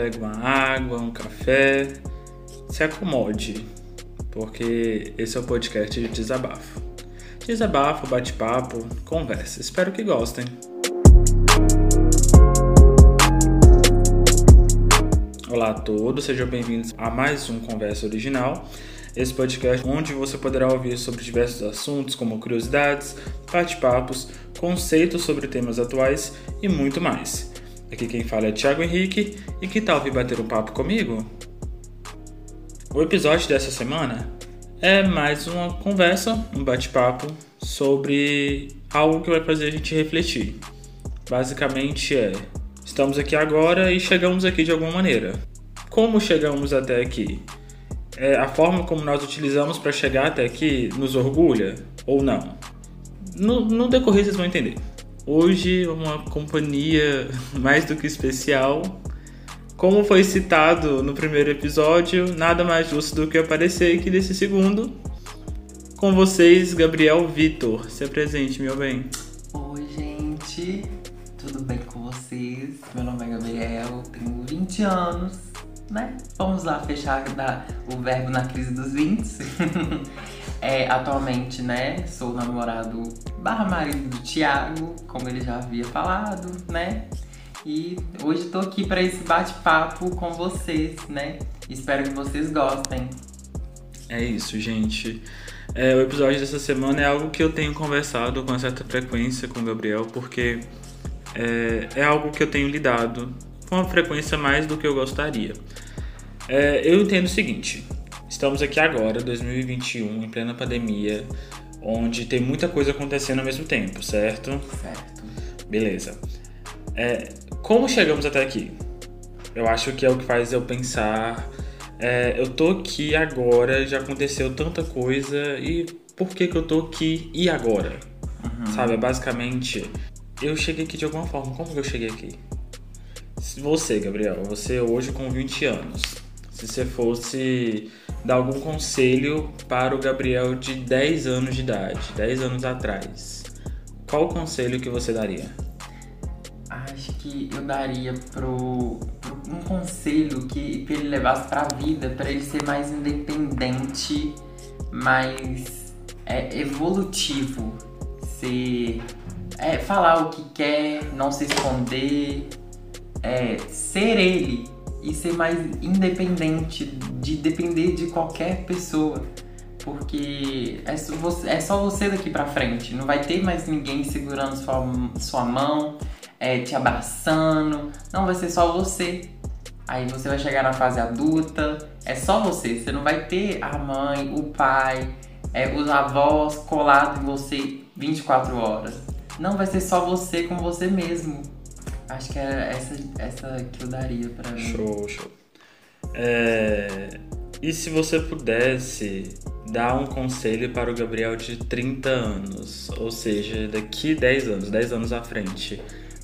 pega uma água, um café, se acomode, porque esse é o podcast de desabafo. Desabafo, bate-papo, conversa. Espero que gostem. Olá a todos, sejam bem-vindos a mais um Conversa Original. Esse podcast onde você poderá ouvir sobre diversos assuntos como curiosidades, bate-papos, conceitos sobre temas atuais e muito mais. Aqui quem fala é Thiago Henrique e que tal vir bater um papo comigo? O episódio dessa semana é mais uma conversa, um bate-papo sobre algo que vai fazer a gente refletir. Basicamente é: estamos aqui agora e chegamos aqui de alguma maneira. Como chegamos até aqui? É, a forma como nós utilizamos para chegar até aqui nos orgulha ou não? No, no decorrer vocês vão entender. Hoje, uma companhia mais do que especial. Como foi citado no primeiro episódio, nada mais justo do que aparecer aqui nesse segundo. Com vocês, Gabriel Vitor. Se apresente, meu bem. Oi, gente. Tudo bem com vocês? Meu nome é Gabriel, tenho 20 anos, né? Vamos lá fechar o verbo na crise dos 20. É, atualmente, né, sou namorado barra marido do Thiago, como ele já havia falado, né? E hoje tô aqui para esse bate-papo com vocês, né? Espero que vocês gostem. É isso, gente. É, o episódio dessa semana é algo que eu tenho conversado com certa frequência com o Gabriel, porque é, é algo que eu tenho lidado com uma frequência mais do que eu gostaria. É, eu entendo o seguinte: Estamos aqui agora, 2021, em plena pandemia, onde tem muita coisa acontecendo ao mesmo tempo, certo? Certo. Beleza. É, como chegamos até aqui? Eu acho que é o que faz eu pensar. É, eu tô aqui agora, já aconteceu tanta coisa e por que, que eu tô aqui e agora? Uhum. Sabe, basicamente, eu cheguei aqui de alguma forma. Como que eu cheguei aqui? Você, Gabriel, você hoje com 20 anos, se você fosse dar algum conselho para o Gabriel de 10 anos de idade, 10 anos atrás, qual o conselho que você daria? Acho que eu daria pro, pro um conselho que, ele levasse para a vida, para ele ser mais independente, mais é, evolutivo, ser é, falar o que quer, não se esconder, é, ser ele e ser mais independente, de depender de qualquer pessoa. Porque é só você, é só você daqui pra frente. Não vai ter mais ninguém segurando sua, sua mão, é, te abraçando. Não, vai ser só você. Aí você vai chegar na fase adulta, é só você. Você não vai ter a mãe, o pai, é, os avós colados em você 24 horas. Não, vai ser só você com você mesmo. Acho que é essa, essa que eu daria pra mim. Show, show. É... E se você pudesse dar um conselho para o Gabriel de 30 anos, ou seja, daqui 10 anos, 10 anos à frente,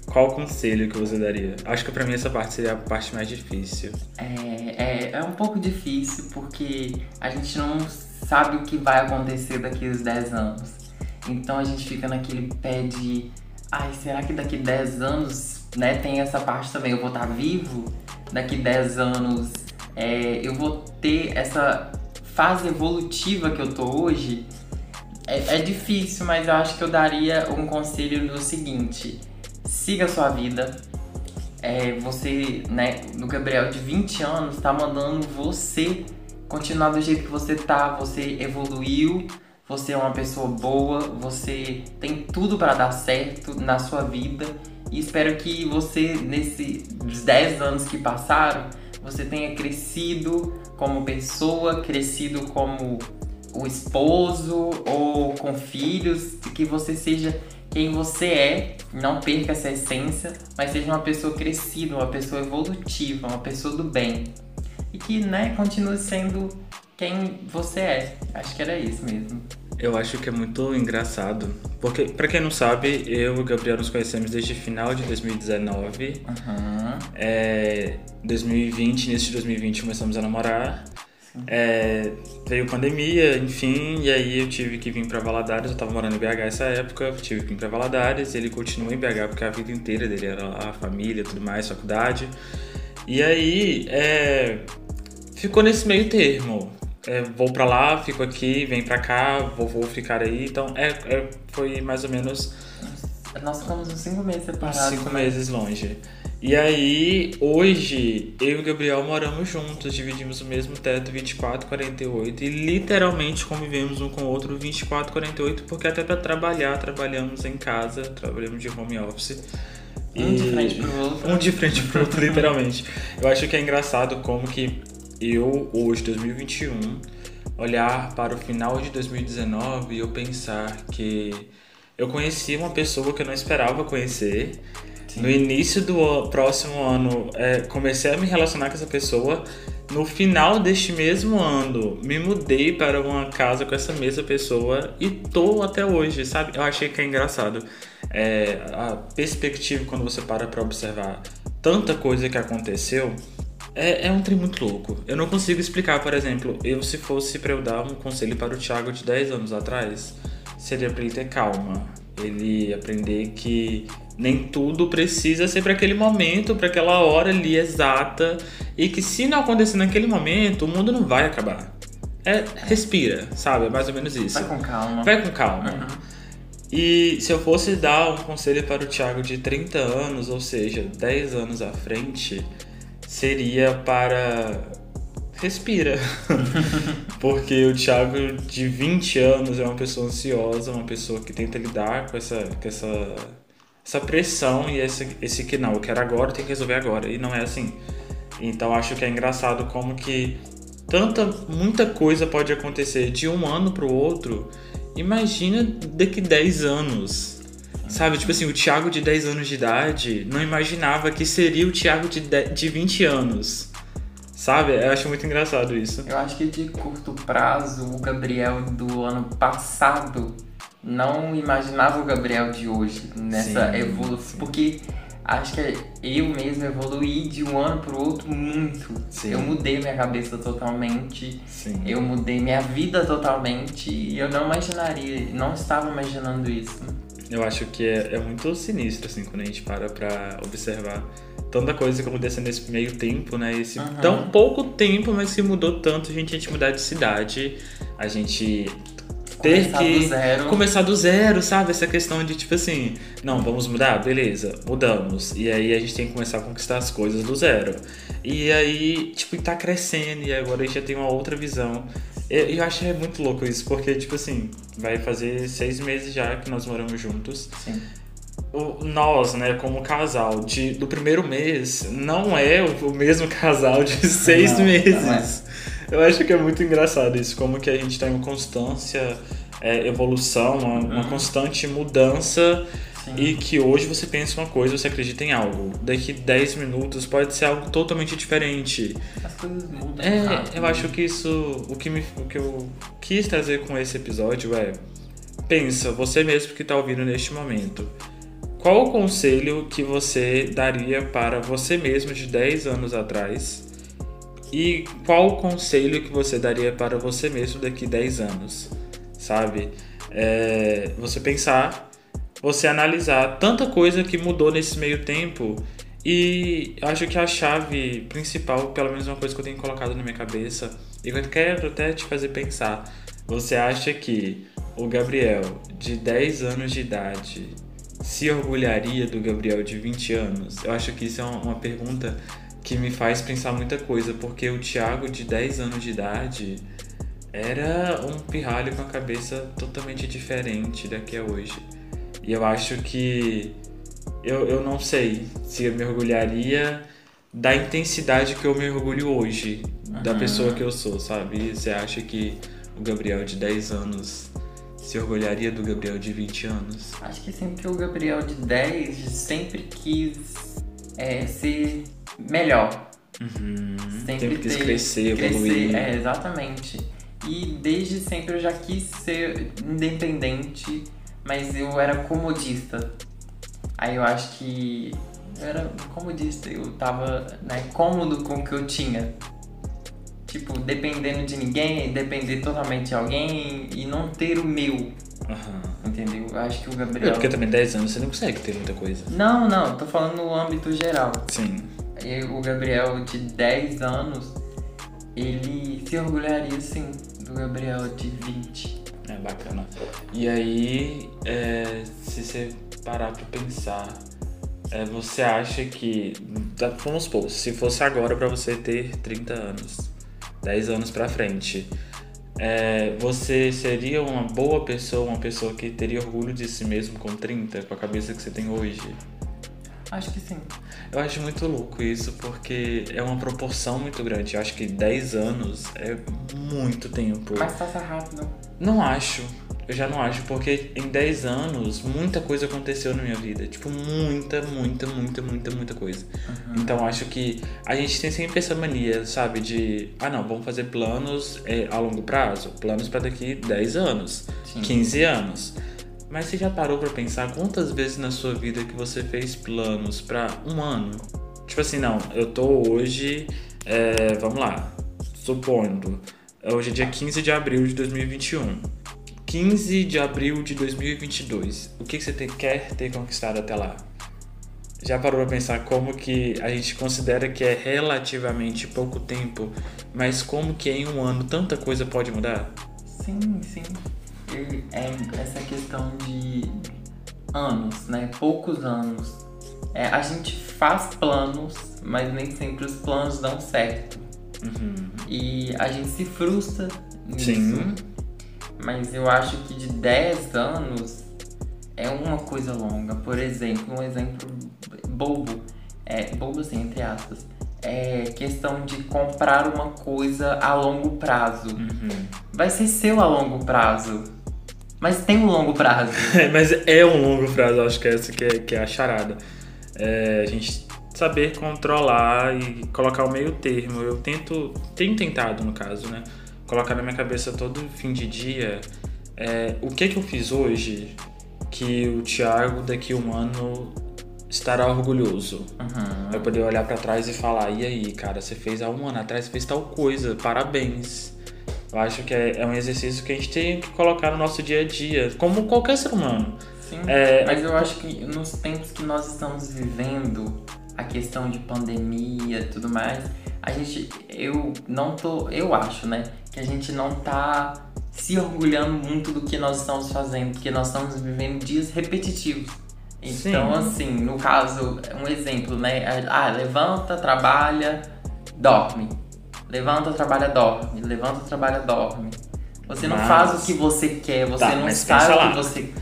qual conselho que você daria? Acho que para mim essa parte seria a parte mais difícil. É, é, é um pouco difícil porque a gente não sabe o que vai acontecer daqui a 10 anos. Então a gente fica naquele pé de, ai, será que daqui 10 anos né, tem essa parte também. Eu vou estar vivo daqui 10 anos, é, eu vou ter essa fase evolutiva que eu tô hoje. É, é difícil, mas eu acho que eu daria um conselho no seguinte: siga a sua vida. É, você, né, no Gabriel de 20 anos, tá mandando você continuar do jeito que você tá. Você evoluiu, você é uma pessoa boa, você tem tudo para dar certo na sua vida e espero que você, nesses 10 anos que passaram, você tenha crescido como pessoa, crescido como o esposo ou com filhos, que você seja quem você é, não perca essa essência, mas seja uma pessoa crescida, uma pessoa evolutiva, uma pessoa do bem. E que, né, continue sendo quem você é. Acho que era isso mesmo. Eu acho que é muito engraçado. Porque, pra quem não sabe, eu e o Gabriel nos conhecemos desde final de 2019. Uhum. É, 2020, início de 2020, começamos a namorar. É, veio pandemia, enfim, e aí eu tive que vir para Valadares. Eu tava morando em BH essa época, tive que vir para Valadares. Ele continuou em BH porque a vida inteira dele era lá, família, tudo mais, faculdade. E aí é, ficou nesse meio termo. É, vou para lá, fico aqui, vem para cá, vou, vou ficar aí. Então é, é, foi mais ou menos. Nós ficamos uns cinco meses separados. Cinco né? meses longe. E aí, hoje, eu e o Gabriel moramos juntos, dividimos o mesmo teto 24, 48 e literalmente convivemos um com o outro 24, 48, porque até para trabalhar, trabalhamos em casa, trabalhamos de home office. Um de frente pro outro. Um de frente pro outro, literalmente. Eu acho que é engraçado como que eu, hoje, 2021, olhar para o final de 2019 e eu pensar que eu conheci uma pessoa que eu não esperava conhecer no início do próximo ano, é, comecei a me relacionar com essa pessoa. No final deste mesmo ano, me mudei para uma casa com essa mesma pessoa e tô até hoje, sabe? Eu achei que é engraçado. É, a perspectiva quando você para para observar tanta coisa que aconteceu é, é um trem muito louco. Eu não consigo explicar, por exemplo, eu se fosse para eu dar um conselho para o Thiago de 10 anos atrás, seria para ele ter calma. Ele aprender que nem tudo precisa ser para aquele momento, para aquela hora ali exata. E que se não acontecer naquele momento, o mundo não vai acabar. É, respira, sabe? É mais ou menos isso. Vai com calma. Vai com calma. Uhum. E se eu fosse dar um conselho para o Thiago de 30 anos, ou seja, 10 anos à frente, seria para respira. Porque o Thiago de 20 anos é uma pessoa ansiosa, uma pessoa que tenta lidar com essa, com essa essa pressão e esse, esse que não, eu quero agora, tem que resolver agora. E não é assim. Então acho que é engraçado como que tanta, muita coisa pode acontecer de um ano pro outro. Imagina daqui 10 anos. Sabe, tipo assim, o Thiago de 10 anos de idade não imaginava que seria o Thiago de, de 20 anos. Sabe? Eu acho muito engraçado isso. Eu acho que de curto prazo, o Gabriel do ano passado não imaginava o Gabriel de hoje nessa sim, evolução. Sim. Porque acho que eu mesmo evoluí de um ano pro outro muito. Sim. Eu mudei minha cabeça totalmente. Sim. Eu mudei minha vida totalmente. E eu não imaginaria, não estava imaginando isso. Eu acho que é, é muito sinistro, assim, quando a gente para pra observar tanta coisa que aconteceu nesse meio tempo, né? Esse uhum. tão pouco tempo, mas que mudou tanto. A gente, a gente mudar de cidade, a gente ter começar que do zero. começar do zero, sabe? Essa questão de tipo assim, não, vamos mudar? Beleza, mudamos. E aí a gente tem que começar a conquistar as coisas do zero. E aí, tipo, tá crescendo e agora a gente já tem uma outra visão. Eu, eu acho é muito louco isso, porque, tipo assim, vai fazer seis meses já que nós moramos juntos. Sim. O, nós, né, como casal de, do primeiro mês, não é o, o mesmo casal de seis não, meses. Não é. Eu acho que é muito engraçado isso, como que a gente está em constância, é, evolução, uma, uma, uhum. constante mudança Sim. e que hoje você pensa uma coisa, você acredita em algo. Daqui 10 minutos pode ser algo totalmente diferente. As coisas mudam. É, rápido. eu acho que isso, o que, me, o que eu quis trazer com esse episódio é, pensa, você mesmo que está ouvindo neste momento, qual o conselho que você daria para você mesmo de 10 anos atrás e qual o conselho que você daria para você mesmo daqui 10 anos? Sabe? É, você pensar, você analisar tanta coisa que mudou nesse meio tempo e acho que a chave principal, pelo menos uma coisa que eu tenho colocado na minha cabeça, e eu quero até te fazer pensar, você acha que o Gabriel de 10 anos de idade se orgulharia do Gabriel de 20 anos? Eu acho que isso é uma pergunta que me faz pensar muita coisa, porque o Thiago de 10 anos de idade era um pirralho com a cabeça totalmente diferente da que é hoje. E eu acho que eu, eu não sei se eu me orgulharia da intensidade que eu me orgulho hoje, uhum. da pessoa que eu sou, sabe? Você acha que o Gabriel de 10 anos se orgulharia do Gabriel de 20 anos? Acho que sempre o Gabriel de 10 sempre quis é, ser melhor. Uhum. Sempre quis crescer, crescer, evoluir. É, exatamente. E desde sempre eu já quis ser independente, mas eu era comodista. Aí eu acho que eu era comodista, eu tava né, cômodo com o que eu tinha. tipo, dependendo de ninguém, depender totalmente de alguém e não ter o meu. Aham. Entendeu? Eu acho que o É, Gabriel. porque também 10 anos você não consegue ter muita coisa. Não, não, tô falando no âmbito geral. Sim. E o Gabriel de 10 anos, ele se orgulharia sim do Gabriel de 20. É bacana. E aí, é, se você parar pra pensar, é, você acha que. Vamos supor, se fosse agora pra você ter 30 anos, 10 anos pra frente, é, você seria uma boa pessoa, uma pessoa que teria orgulho de si mesmo com 30, com a cabeça que você tem hoje? Acho que sim. Eu acho muito louco isso, porque é uma proporção muito grande. Eu acho que 10 anos é muito tempo. Mas passa rápido. Não acho. Eu já não acho, porque em 10 anos muita coisa aconteceu na minha vida. Tipo, muita, muita, muita, muita, muita coisa. Então acho que a gente tem sempre essa mania, sabe? De, ah não, vamos fazer planos é, a longo prazo. Planos para daqui 10 anos, Sim. 15 anos. Mas você já parou pra pensar quantas vezes na sua vida que você fez planos pra um ano? Tipo assim, não, eu tô hoje, é, vamos lá, supondo, hoje é dia 15 de abril de 2021. 15 de abril de 2022. O que, você quer ter conquistado até lá? Já parou pra pensar como que a gente considera que é relativamente pouco tempo, mas como que em um ano tanta coisa pode mudar? Sim, sim. E é essa questão de anos, né? Poucos anos. É, a gente faz planos, mas nem sempre os planos dão certo. Uhum. E a gente se frustra nisso. Sim. Mas eu acho que de 10 anos é uma coisa longa. Por exemplo, um exemplo bobo, é bobo assim, entre aspas, é questão de comprar uma coisa a longo prazo. Uhum. Vai ser seu a longo prazo. Mas tem um longo prazo. Mas é um longo prazo, acho que é essa que é, que é a charada. É, a gente saber controlar e colocar o meio termo. Eu tento, tenho tentado no caso, né? Colocar na minha cabeça todo fim de dia é, o que que eu fiz hoje que o Thiago daqui a um ano estará orgulhoso. Uhum. Vai poder olhar pra trás e falar, e aí, cara, você fez há um ano atrás, fez tal coisa, parabéns. Eu acho que é, é um exercício que a gente tem que colocar no nosso dia a dia, como qualquer ser humano. Sim, É, mas eu acho que nos tempos que nós estamos vivendo, a questão de pandemia e tudo mais, a gente, eu não tô, eu acho, né, que a gente não tá se orgulhando muito do que nós estamos fazendo, porque nós estamos vivendo dias repetitivos. Então, Sim. assim, no caso, um exemplo, né, ah, levanta, trabalha, dorme. Levanta, trabalha, dorme. Levanta, trabalha, dorme. Você não Mas- faz o que você quer, você Tá, não sabe o que você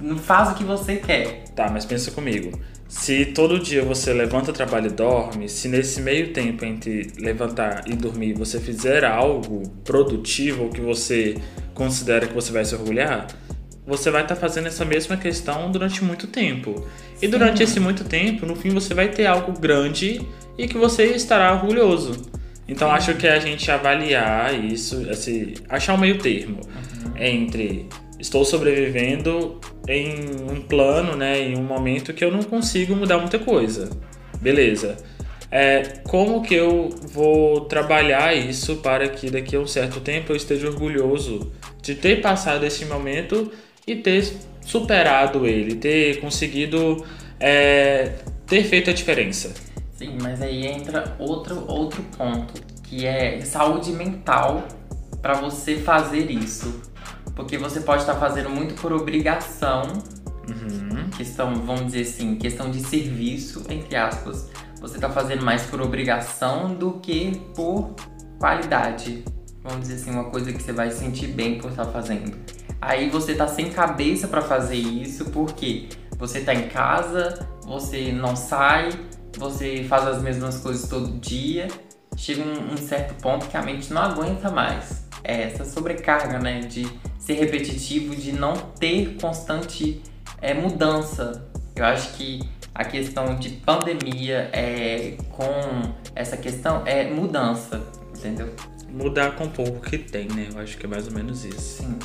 não faz o que você quer. Tá, mas pensa comigo. Se todo dia você levanta, trabalha e dorme, se nesse meio tempo entre levantar e dormir você fizer algo produtivo ou que você considera que você vai se orgulhar, você vai estar fazendo essa mesma questão durante muito tempo. E Sim. durante esse muito tempo, no fim, você vai ter algo grande e que você estará orgulhoso. Então Sim. acho que é a gente avaliar isso, esse, achar um meio termo entre estou sobrevivendo em um plano, né, em um momento que eu não consigo mudar muita coisa. Beleza. É, como que eu vou trabalhar isso para que daqui a um certo tempo eu esteja orgulhoso de ter passado esse momento e ter superado ele, ter conseguido é, ter feito a diferença. Sim, mas aí entra outro, outro ponto, que é saúde mental pra você fazer isso. Porque você pode estar fazendo muito por obrigação, Uhum. questão, vamos dizer assim, questão de serviço, entre aspas. Você tá fazendo mais por obrigação do que por qualidade. Vamos dizer assim, uma coisa que você vai sentir bem por estar fazendo. Aí você tá sem cabeça pra fazer isso, porque você tá em casa, você não sai, você faz as mesmas coisas todo dia. Chega um, um certo ponto que a mente não aguenta mais. É essa sobrecarga, né? De ser repetitivo, de não ter constante é, mudança. Eu acho que a questão de pandemia é com essa questão é mudança, entendeu? Mudar com o pouco que tem, né? Eu acho que é mais ou menos isso. Sim.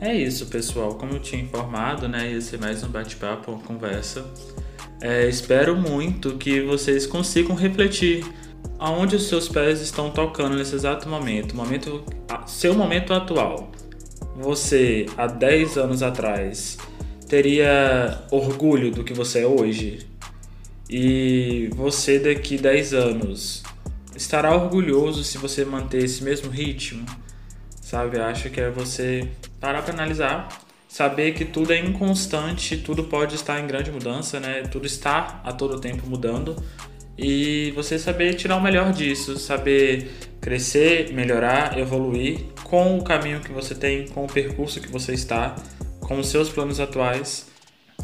É isso, pessoal. Como eu tinha informado, né? Ia ser mais um bate-papo, uma conversa. É, espero muito que vocês consigam refletir aonde os seus pés estão tocando nesse exato momento, momento seu momento atual. Você, há 10 anos atrás, teria orgulho do que você é hoje? E você, daqui 10 anos, estará orgulhoso se você manter esse mesmo ritmo? Sabe? Acho que é você parar para analisar, saber que tudo é inconstante, tudo pode estar em grande mudança, né? Tudo está a todo tempo mudando e você saber tirar o melhor disso, saber crescer, melhorar, evoluir com o caminho que você tem, com o percurso que você está, com os seus planos atuais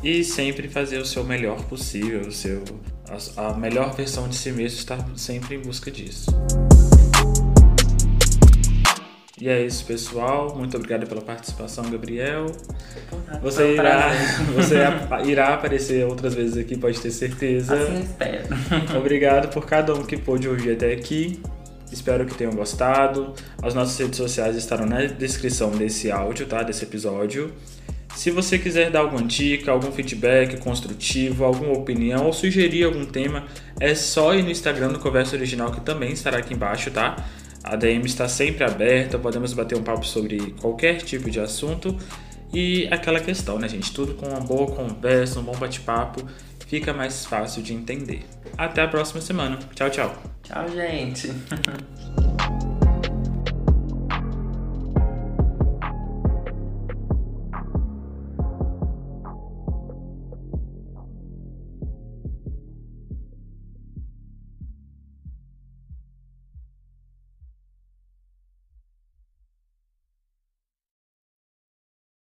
e sempre fazer o seu melhor possível, o seu, a, melhor versão de si mesmo, estar sempre em busca disso. E é isso, pessoal. Muito obrigado pela participação, Gabriel. Você irá, você irá aparecer outras vezes aqui, pode ter certeza. Assim espero. Obrigado por cada um que pôde ouvir até aqui. Espero que tenham gostado. As nossas redes sociais estarão na descrição desse áudio, tá? Desse episódio. Se você quiser dar alguma dica, algum feedback construtivo, alguma opinião ou sugerir algum tema, é só ir no Instagram do Conversa Original que também estará aqui embaixo, tá? A DM está sempre aberta, podemos bater um papo sobre qualquer tipo de assunto. E aquela questão, né, gente? Tudo com uma boa conversa, um bom bate-papo, fica mais fácil de entender. Até a próxima semana. Tchau, tchau. Tchau, gente.